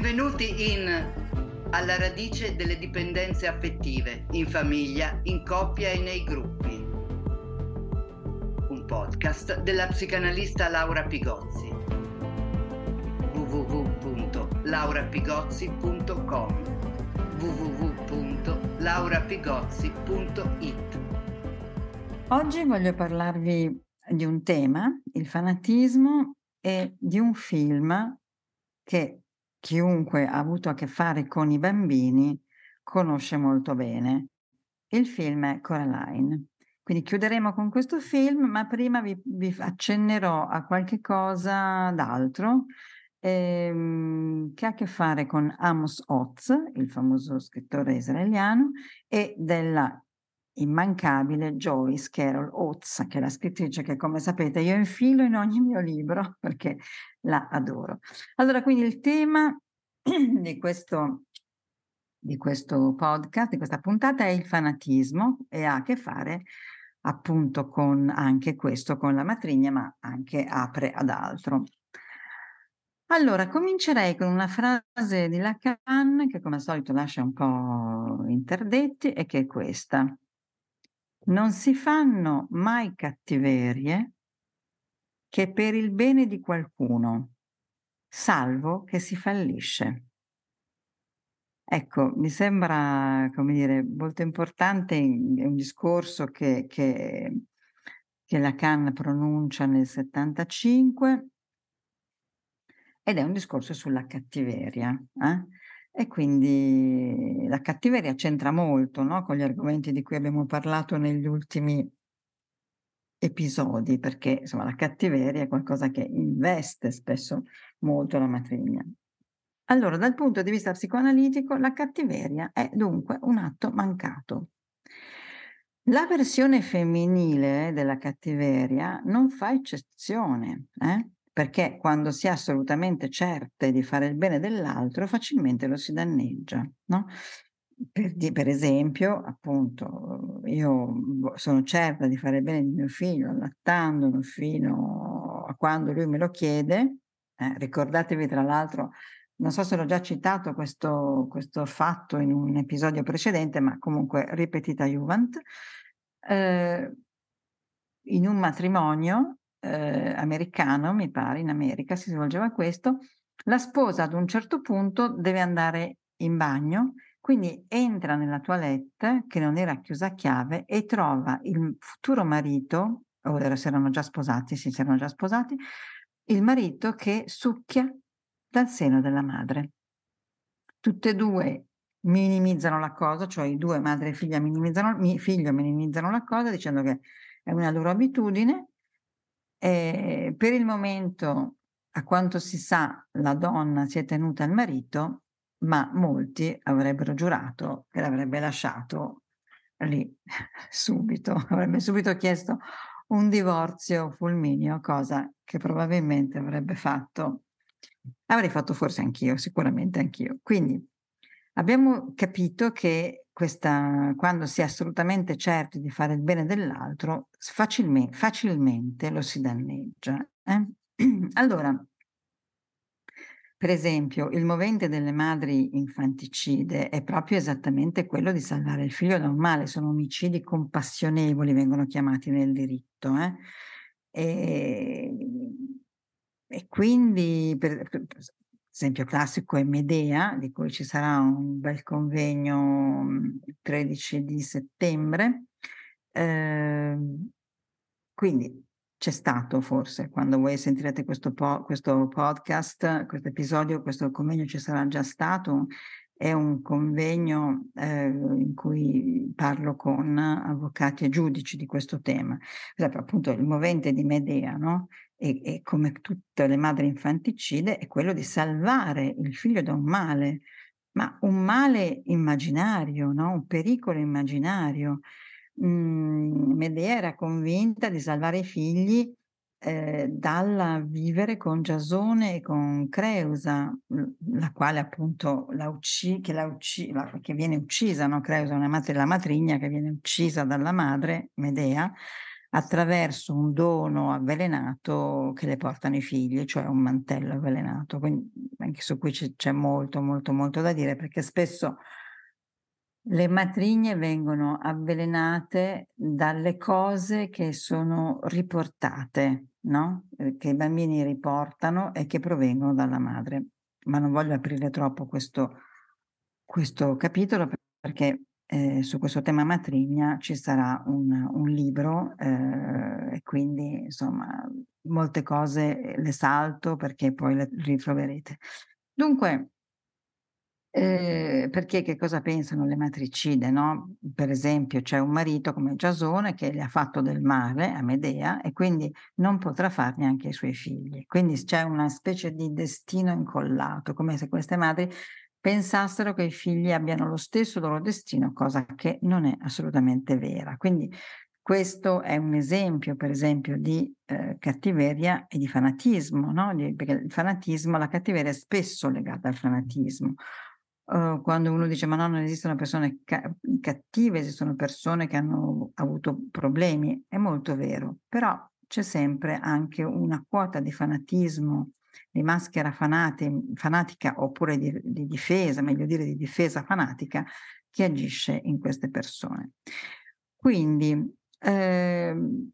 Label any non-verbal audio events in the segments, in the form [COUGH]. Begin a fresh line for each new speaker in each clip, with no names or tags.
Benvenuti in Alla radice delle dipendenze affettive, in famiglia, in coppia e nei gruppi. Un podcast della psicanalista Laura Pigozzi. www.laurapigozzi.com www.laurapigozzi.it
Oggi voglio parlarvi di un tema, il fanatismo, e di un film che chiunque ha avuto a che fare con i bambini conosce molto bene. Il film è Coraline. Quindi chiuderemo con questo film, ma prima vi, vi accennerò a qualche cosa d'altro ehm, che ha a che fare con Amos Oz, il famoso scrittore israeliano, e della immancabile Joyce Carol Oates, che è la scrittrice che, come sapete, io infilo in ogni mio libro [LAUGHS] perché la adoro. Allora, quindi il tema [CLEARS THROAT] di questo, di questo podcast, di questa puntata è il fanatismo e ha a che fare appunto con anche questo, con la matrigna, ma anche apre ad altro. Allora, comincerei con una frase di Lacan che come al solito lascia un po' interdetti e che è questa. Non si fanno mai cattiverie che per il bene di qualcuno, salvo che si fallisce. Ecco, mi sembra, come dire, molto importante, un discorso che, che, che Lacan pronuncia nel 75 ed è un discorso sulla cattiveria. Eh? E quindi la cattiveria c'entra molto no? con gli argomenti di cui abbiamo parlato negli ultimi episodi, perché insomma la cattiveria è qualcosa che investe spesso molto la matrigna. Allora, dal punto di vista psicoanalitico, la cattiveria è dunque un atto mancato. La versione femminile della cattiveria non fa eccezione. Eh? Perché quando si è assolutamente certe di fare il bene dell'altro facilmente lo si danneggia, no? Per, per, esempio, appunto, io sono certa di fare il bene di mio figlio, allattandolo fino a quando lui me lo chiede. Eh, ricordatevi, tra l'altro, non so se l'ho già citato questo, questo fatto in un episodio precedente, ma comunque ripetita Juvent. Eh, in un matrimonio eh, americano, mi pare, in America si svolgeva questo, la sposa ad un certo punto deve andare in bagno, quindi entra nella toilette che non era chiusa a chiave e trova il futuro marito, o si erano già sposati, sì, si erano già sposati, il marito che succhia dal seno della madre. Tutte e due minimizzano la cosa, cioè i due madre e figlia minimizzano, figlio minimizzano la cosa dicendo che è una loro abitudine e per il momento, a quanto si sa, la donna si è tenuta al marito, ma molti avrebbero giurato che l'avrebbe lasciato lì [LAUGHS] subito, avrebbe subito chiesto un divorzio fulmineo, cosa che probabilmente avrebbe fatto, avrei fatto forse anch'io, sicuramente anch'io. Quindi abbiamo capito che questa, quando si è assolutamente certi di fare il bene dell'altro, facilmente, facilmente lo si danneggia. Eh? [CLEARS THROAT] Allora, per esempio, il movente delle madri infanticide è proprio esattamente quello di salvare il figlio da un male, sono omicidi compassionevoli, vengono chiamati nel diritto. Eh? E, e, quindi, per, esempio classico è Medea, di cui ci sarà un bel convegno il 13 di settembre. Eh, quindi c'è stato forse, quando voi sentirete questo, po- questo podcast, questo episodio, questo convegno ci sarà già stato, è un convegno eh, in cui parlo con avvocati e giudici di questo tema. Esempio, appunto il movente di Medea, no? e, e come tutte le madri infanticide, è quello di salvare il figlio da un male, ma un male immaginario, no? un pericolo immaginario. Mm, Medea era convinta di salvare i figli eh, dal vivere con Giasone e con Creusa, la quale appunto la ucci- che, ucci- che viene uccisa, no? Creusa è una madre della matrigna che viene uccisa dalla madre, Medea, attraverso un dono avvelenato che le portano i figli, cioè un mantello avvelenato. Quindi anche su cui c'è molto, molto, molto da dire, perché spesso le matrigne vengono avvelenate dalle cose che sono riportate, no? Eh, che i bambini riportano e che provengono dalla madre. Ma non voglio aprire troppo questo, questo capitolo perché eh, su questo tema matrigna ci sarà un, un libro eh, e quindi insomma molte cose le salto perché poi le ritroverete. Dunque, eh, perché che cosa pensano le matricide, no? Per esempio c'è un marito come Giasone che le ha fatto del male a Medea e quindi non potrà farne anche ai suoi figli. Quindi c'è una specie di destino incollato, come se queste madri pensassero che i figli abbiano lo stesso loro destino, cosa che non è assolutamente vera. Quindi questo è un esempio, per esempio, di eh, cattiveria e di fanatismo, no? perché il fanatismo, la cattiveria è spesso legata al fanatismo. Uh, quando uno dice ma no, non esistono persone ca- cattive, esistono persone che hanno avuto problemi, è molto vero, però c'è sempre anche una quota di fanatismo, di maschera fanati- fanatica oppure di, di difesa, meglio dire di difesa fanatica, che agisce in queste persone. Quindi ehm,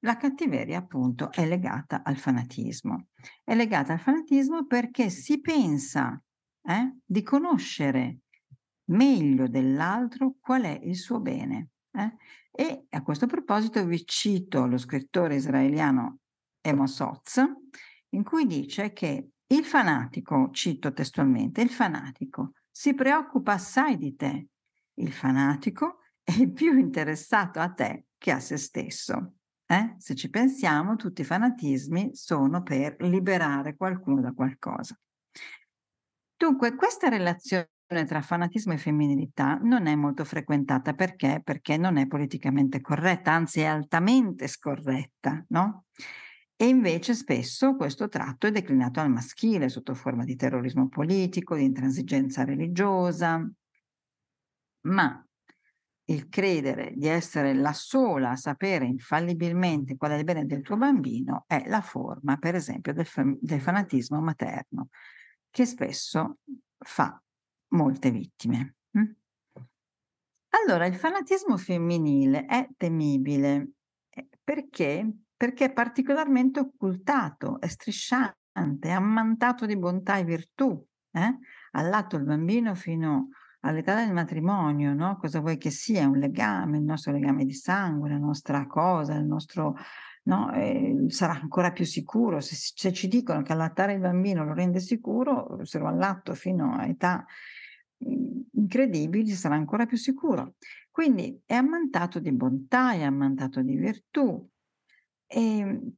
la cattiveria appunto è legata al fanatismo. È legata al fanatismo perché si pensa eh, di conoscere meglio dell'altro qual è il suo bene. Eh? E a questo proposito vi cito lo scrittore israeliano Amos Oz, in cui dice che il fanatico, cito testualmente, il fanatico si preoccupa assai di te. Il fanatico è più interessato a te che a se stesso. Eh? Se ci pensiamo, tutti i fanatismi sono per liberare qualcuno da qualcosa. Dunque, questa relazione tra fanatismo e femminilità non è molto frequentata perché? Perché non è politicamente corretta, anzi è altamente scorretta, no? E invece spesso questo tratto è declinato al maschile sotto forma di terrorismo politico, di intransigenza religiosa, ma il credere di essere la sola a sapere infallibilmente qual è il bene del tuo bambino è la forma, per esempio, del, del fanatismo materno che spesso fa molte vittime. Mm? Allora, il fanatismo femminile è temibile eh, perché? Perché è particolarmente occultato, è strisciante, è ammantato di bontà e virtù. Eh? Allato il bambino fino all'età del matrimonio, no? Cosa vuoi che sia? Un legame, il nostro legame di sangue, la nostra cosa, il nostro no? E sarà ancora più sicuro. Se, se, ci dicono che allattare il bambino lo rende sicuro, se lo allatto fino a età mhmm, incredibili, sarà ancora più sicuro. Quindi è ammantato di bontà, è ammantato di virtù, e, ehm,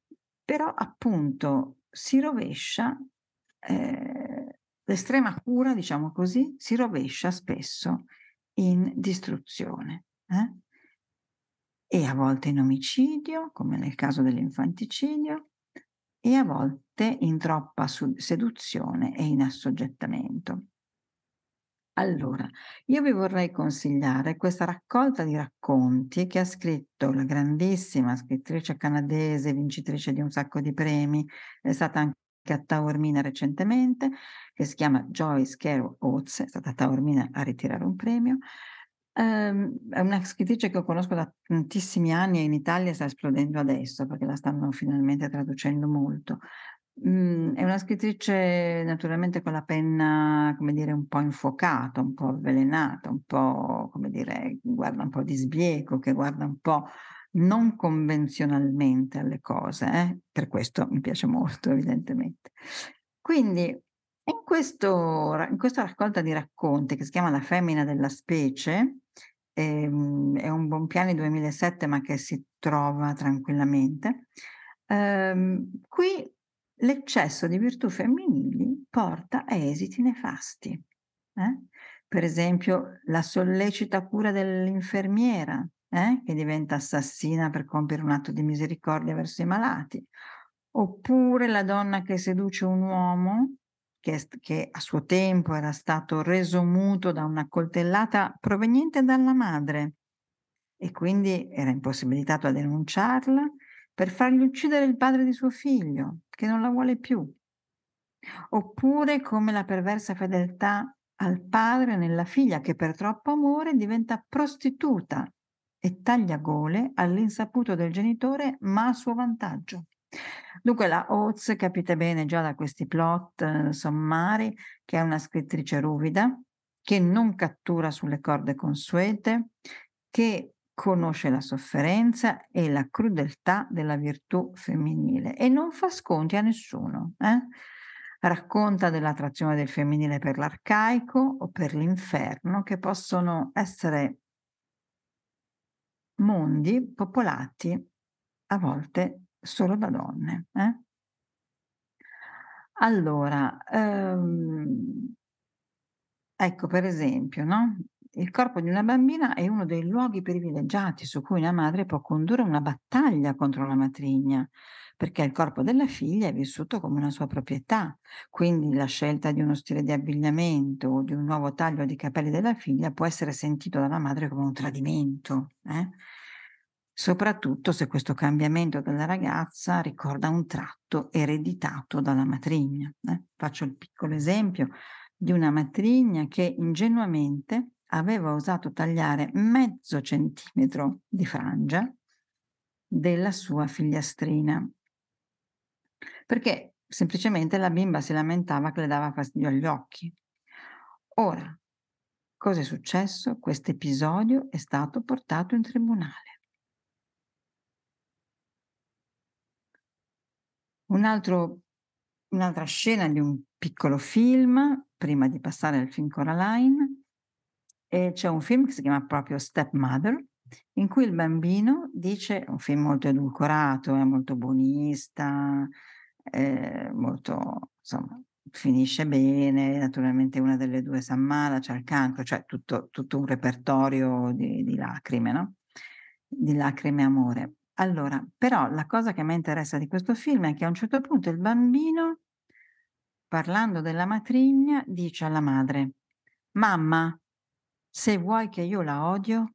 però appunto si rovescia, eh, l'estrema cura, diciamo così, si rovescia spesso in distruzione. Eh? e a volte in omicidio, come nel caso dell'infanticidio, e a volte in troppa seduzione e in assoggettamento. Allora, io vi vorrei consigliare questa raccolta di racconti che ha scritto la grandissima scrittrice canadese, vincitrice di un sacco di premi, è stata anche a Taormina recentemente, che si chiama Joyce Carol Oates, è stata a Taormina a ritirare un premio, Ehm, è una scrittrice che conosco da tantissimi anni e in Italia sta esplodendo adesso perché la stanno finalmente traducendo molto. Mhmm, è una scrittrice naturalmente con la penna, come dire, un po' infuocata, un po' avvelenata, un po', come dire, guarda un po' di sbieco, che guarda un po' non convenzionalmente alle cose, eh, per questo mi piace molto [LAUGHS] evidentemente. Quindi in questo in questa raccolta di racconti che si chiama La femmina della specie ehm, è un Bonpiani 2007 ma che si trova tranquillamente. Ehm, qui l'eccesso di virtù femminili porta a esiti nefasti. Eh? Per esempio la sollecita cura dell'infermiera eh? che diventa assassina per compiere un atto di misericordia verso i malati, oppure la donna che seduce un uomo che, che, a suo tempo era stato reso muto da una coltellata proveniente dalla madre e quindi era impossibilitato a denunciarla per fargli uccidere il padre di suo figlio, che non la vuole più. oppure come la perversa fedeltà al padre nella figlia che per troppo amore diventa prostituta e taglia gole all'insaputo del genitore ma a suo vantaggio. Dunque la Oates, capite bene già da questi plot eh, sommari, che è una scrittrice ruvida, che non cattura sulle corde consuete, che conosce la sofferenza e la crudeltà della virtù femminile e non fa sconti a nessuno. Eh? Racconta dell'attrazione del femminile per l'arcaico o per l'inferno, che possono essere mondi popolati a volte solo da donne. Eh? Allora, ehm, ecco per esempio, no? Il corpo di una bambina è uno dei luoghi privilegiati su cui una madre può condurre una battaglia contro la matrigna, perché il corpo della figlia è vissuto come una sua proprietà. Quindi la scelta di uno stile di abbigliamento o di un nuovo taglio di capelli della figlia può essere sentito dalla madre come un tradimento. Eh? soprattutto se questo cambiamento della ragazza ricorda un tratto ereditato dalla matrigna. Eh? Faccio il piccolo esempio di una matrigna che ingenuamente aveva osato tagliare mezzo centimetro di frangia della sua figliastrina, perché semplicemente la bimba si lamentava che le dava fastidio agli occhi. Ora, cosa è successo? Questo episodio è stato portato in tribunale. Un altro, un'altra scena di un piccolo film, prima di passare al film Coraline, e c'è un film che si chiama proprio Stepmother, in cui il bambino dice, un film molto edulcorato, è molto buonista, è molto, insomma, finisce bene, naturalmente una delle due si ammala, c'è il cancro, cioè tutto, tutto un repertorio di, di lacrime, no? Di lacrime e amore. Allora, però la cosa che mi interessa di questo film è che a un certo punto il bambino, parlando della matrigna, dice alla madre, mamma, se vuoi che io la odio,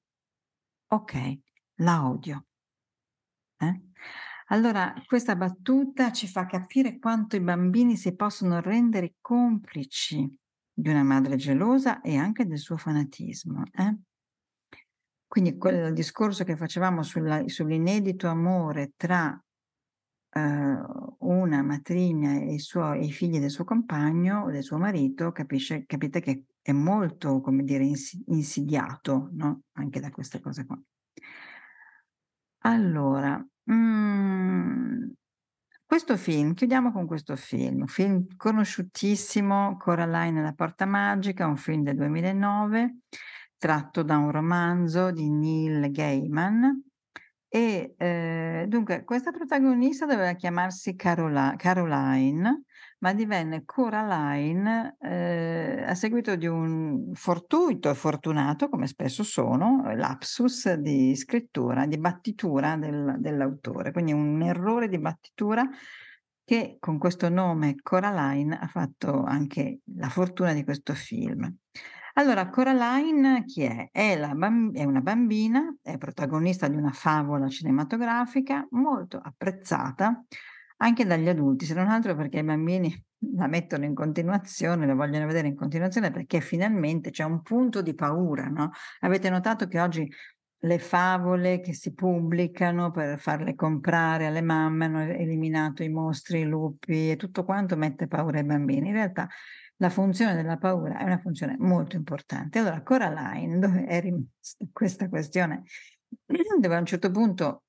ok, la odio. Eh? Allora, questa battuta ci fa capire quanto i bambini si possono rendere complici di una madre gelosa e anche del suo fanatismo. Eh? Quindi quel discorso che facevamo sulla, sull'inedito amore tra uh, una matrigna e i, suoi, i figli del suo compagno, del suo marito, capisce, capite che è molto, come dire, insidiato, no? Anche da queste cose qua. Allora, mm, questo film, chiudiamo con questo film, film conosciutissimo, Coraline e la porta magica, un film del 2009, tratto da un romanzo di Neil Gaiman. E eh, dunque, questa protagonista doveva chiamarsi Carola- Caroline, ma divenne Coraline eh, a seguito di un fortuito e fortunato, come spesso sono, lapsus di scrittura, di battitura del, dell'autore. Quindi un errore di battitura che con questo nome Coraline ha fatto anche la fortuna di questo film. Allora, Coraline chi è? È, bamb- è una bambina, è protagonista di una favola cinematografica molto apprezzata anche dagli adulti, se non altro perché i bambini [LAUGHS] la mettono in continuazione, la vogliono vedere in continuazione perché finalmente c'è un punto di paura, no? Avete notato che oggi le favole che si pubblicano per farle comprare alle mamme hanno eliminato i mostri, i lupi e tutto quanto mette paura ai bambini. In realtà la funzione della paura è una funzione molto importante. Allora, Coraline, [LAUGHS] dove è rimasta questa questione, [CLEARS THROAT] dove a un certo punto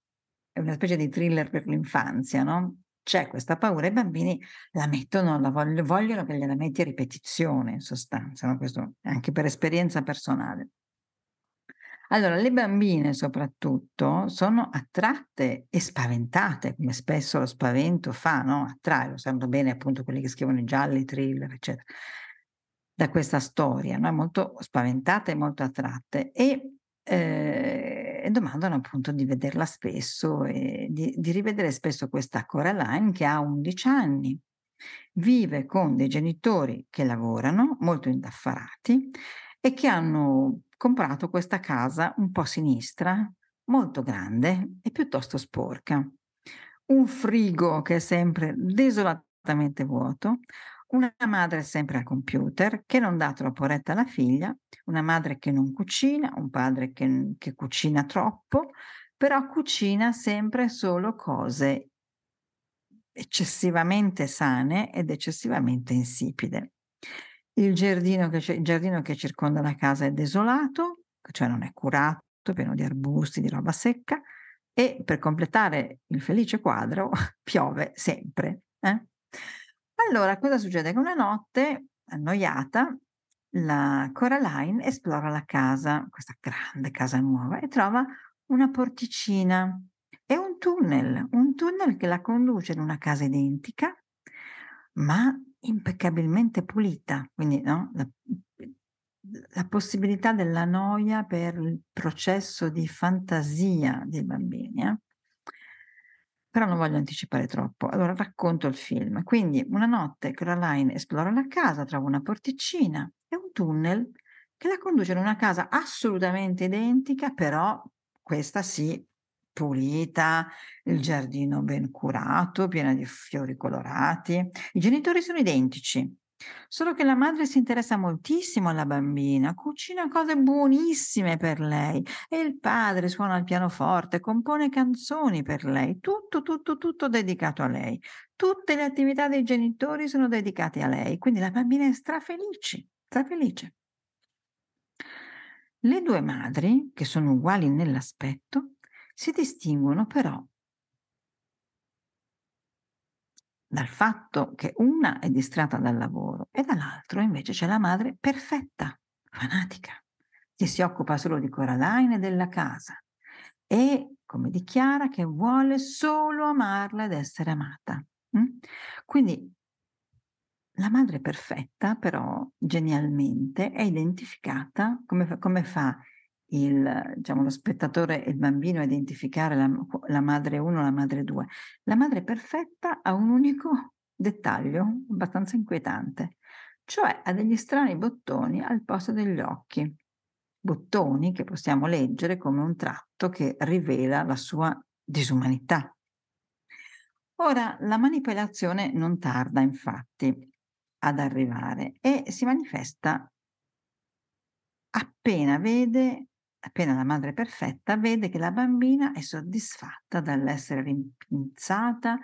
è una specie di thriller per l'infanzia, no? C'è questa paura, i bambini la mettono, la vogliono, vogliono che gliela metti a ripetizione, in sostanza, no? questo anche per esperienza personale. Allora, le bambine soprattutto sono attratte e spaventate, come spesso lo spavento fa, no? Attrae, lo sanno bene appunto quelli che scrivono i gialli, i thriller, eccetera, da questa storia, no? Molto spaventate e molto attratte e, eh, e domandano appunto di vederla spesso e di, di rivedere spesso questa Coraline che ha 11 anni, vive con dei genitori che lavorano, molto indaffarati, e che hanno comprato questa casa un po' sinistra, molto grande e piuttosto sporca. Un frigo che è sempre desolatamente vuoto, una madre sempre al computer, che non dà troppo retta alla figlia, una madre che non cucina, un padre che, che cucina troppo, però cucina sempre solo cose eccessivamente sane ed eccessivamente insipide. Il giardino che, il giardino che circonda la casa è desolato, cioè non è curato, pieno di arbusti, di roba secca, e per completare il felice quadro [LAUGHS] piove sempre. Eh? Allora, cosa succede? Che una notte, annoiata, la Coraline esplora la casa, questa grande casa nuova, e trova una porticina e un tunnel, un tunnel che la conduce in una casa identica, ma impeccabilmente pulita, quindi no? la, la possibilità della noia per il processo di fantasia dei bambini. Eh? Però non voglio anticipare troppo, allora racconto il film. Quindi una notte Caroline esplora la casa, trova una porticina e un tunnel che la conduce in una casa assolutamente identica, però questa sì, pulita, il giardino ben curato, piena di fiori colorati. I genitori sono identici, solo che la madre si interessa moltissimo alla bambina, cucina cose buonissime per lei e il padre suona il pianoforte, compone canzoni per lei, tutto, tutto, tutto dedicato a lei. Tutte le attività dei genitori sono dedicate a lei, quindi la bambina è strafelice, strafelice. Le due madri, che sono uguali nell'aspetto, si distinguono però dal fatto che una è distratta dal lavoro e dall'altro invece c'è la madre perfetta, fanatica, che si occupa solo di Coraline e della casa e come dichiara che vuole solo amarla ed essere amata. Mm? Quindi la madre perfetta, però genialmente, è identificata come, come fa il, diciamo, lo spettatore e il bambino a identificare la, la madre 1 e la madre 2. La madre perfetta ha un unico [LAUGHS] dettaglio abbastanza inquietante, cioè ha degli strani bottoni al posto degli occhi. Bottoni che possiamo leggere come un tratto che rivela la sua disumanità. Ora, la manipolazione non tarda infatti ad arrivare e si manifesta appena vede appena la madre perfetta vede che la bambina è soddisfatta dall'essere rimpinzata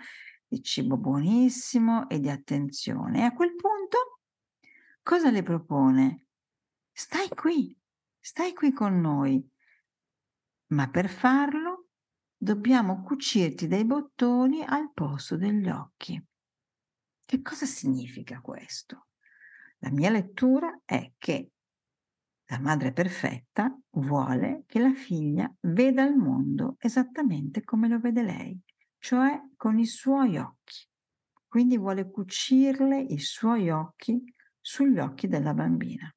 di cibo buonissimo e di attenzione. E a quel punto cosa le propone? Stai qui, stai qui con noi. Ma per farlo dobbiamo cucirti dei bottoni al posto degli occhi. Che cosa significa questo? La mia lettura è che la madre perfetta vuole che la figlia veda il mondo esattamente come lo vede lei, cioè con i suoi occhi. Quindi vuole cucirle i suoi occhi sugli occhi della bambina.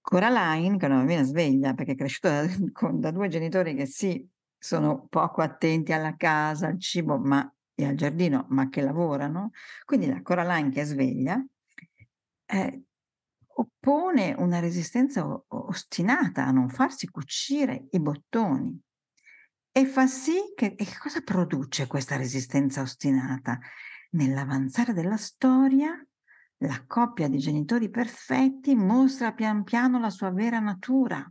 Coraline, che è una bambina sveglia perché è cresciuta da, [LAUGHS] con, da due genitori che sì, sono poco attenti alla casa, al cibo ma, e al giardino, ma che lavorano, quindi la Coraline che è sveglia, eh, oppone una resistenza ostinata a non farsi cucire i bottoni e fa sì che, che cosa produce questa resistenza ostinata? Nell'avanzare della storia, la coppia di genitori perfetti mostra pian piano la sua vera natura.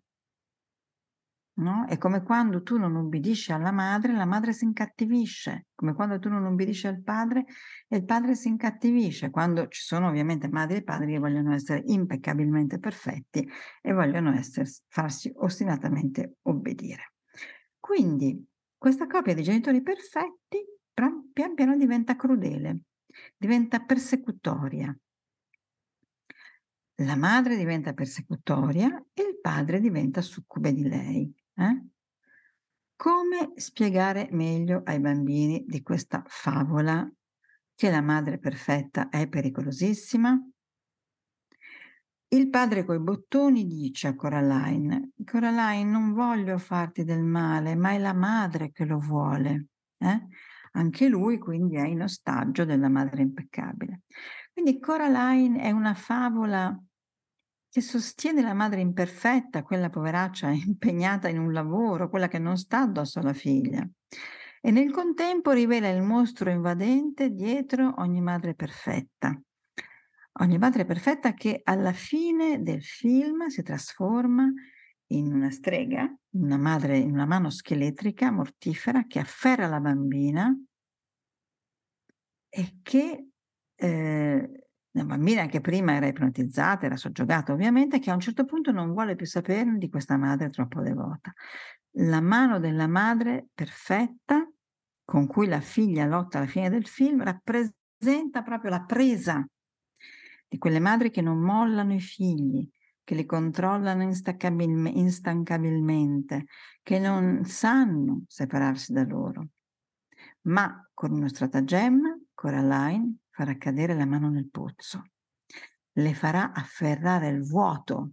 No? È come quando tu non ubbidisci alla madre, la madre si incattivisce, come quando tu non ubbidisci al padre e il padre si incattivisce, quando ci sono ovviamente madri e padri che vogliono essere impeccabilmente perfetti e vogliono essere, farsi ostinatamente obbedire. Quindi questa coppia di genitori perfetti pian piano diventa crudele, diventa persecutoria. La madre diventa persecutoria e il padre diventa succube di lei. Eh? Come spiegare meglio ai bambini di questa favola che la madre perfetta è pericolosissima? Il padre coi bottoni dice a Coraline, Coraline non voglio farti del male, ma è la madre che lo vuole. Eh? Anche lui quindi è in ostaggio della madre impeccabile. Quindi Coraline è una favola che sostiene la madre imperfetta, quella poveraccia [LAUGHS] impegnata in un lavoro, quella che non sta addosso alla figlia. e nel contempo rivela il mostro invadente dietro ogni madre perfetta. Ogni madre perfetta che alla fine del film si trasforma in una strega, una madre, in una mano scheletrica, mortifera, che afferra la bambina e che eh, una bambina che prima era ipnotizzata, era soggiogata ovviamente, che a un certo punto non vuole più sapere di questa madre troppo devota. La mano della madre perfetta con cui la figlia lotta alla fine del film rappresenta proprio la presa di quelle madri che non mollano i figli, che li controllano instancabilmente, che non sanno separarsi da loro. Ma con uno stratagemma, Coraline farà cadere la mano nel pozzo, le farà afferrare il vuoto,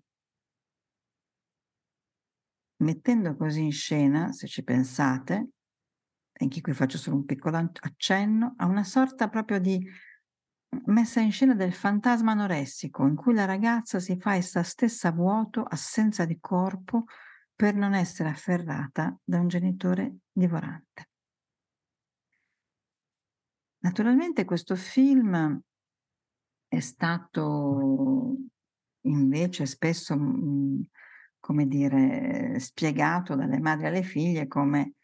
mettendo così in scena, se ci pensate, anche qui faccio solo un piccolo accenno, a una sorta proprio di messa in scena del fantasma anoressico, in cui la ragazza si fa essa stessa vuoto, assenza di corpo, per non essere afferrata da un genitore divorante. Naturalmente questo film è stato invece spesso, mhmm, come dire, spiegato dalle madri alle figlie come,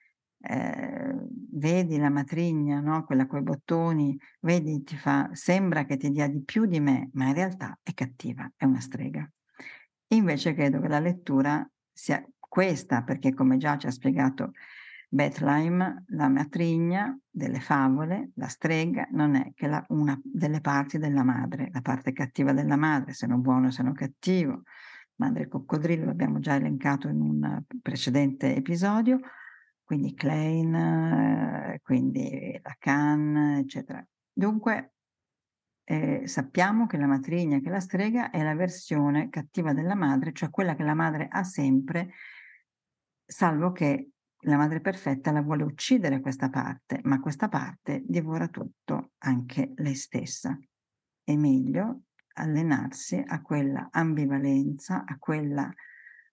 ehm, vedi la matrigna, no, quella coi bottoni, vedi ti fa sembra che ti dia di più di me, ma in realtà è cattiva, è una strega. Invece credo che la lettura sia questa, perché come già ci ha spiegato Bethlehem, la matrigna delle favole, la strega, non è che la, una delle parti della madre, la parte cattiva della madre, se non buono, se non cattivo. Madre coccodrillo l'abbiamo già elencato in un precedente episodio, quindi Klein, eh, quindi Lacan, eccetera. Dunque eh, sappiamo che la matrigna, che la strega è la versione cattiva della madre, cioè quella che la madre ha sempre, salvo che la madre perfetta la vuole uccidere questa parte, ma questa parte divora tutto, anche lei stessa. È meglio allenarsi a quella ambivalenza, a quella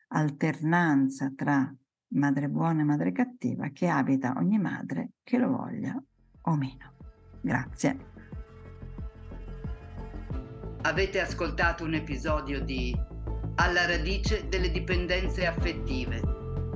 alternanza tra madre buona e madre cattiva che abita ogni madre che lo voglia o meno. Grazie.
Avete ascoltato un episodio di Alla radice delle dipendenze affettive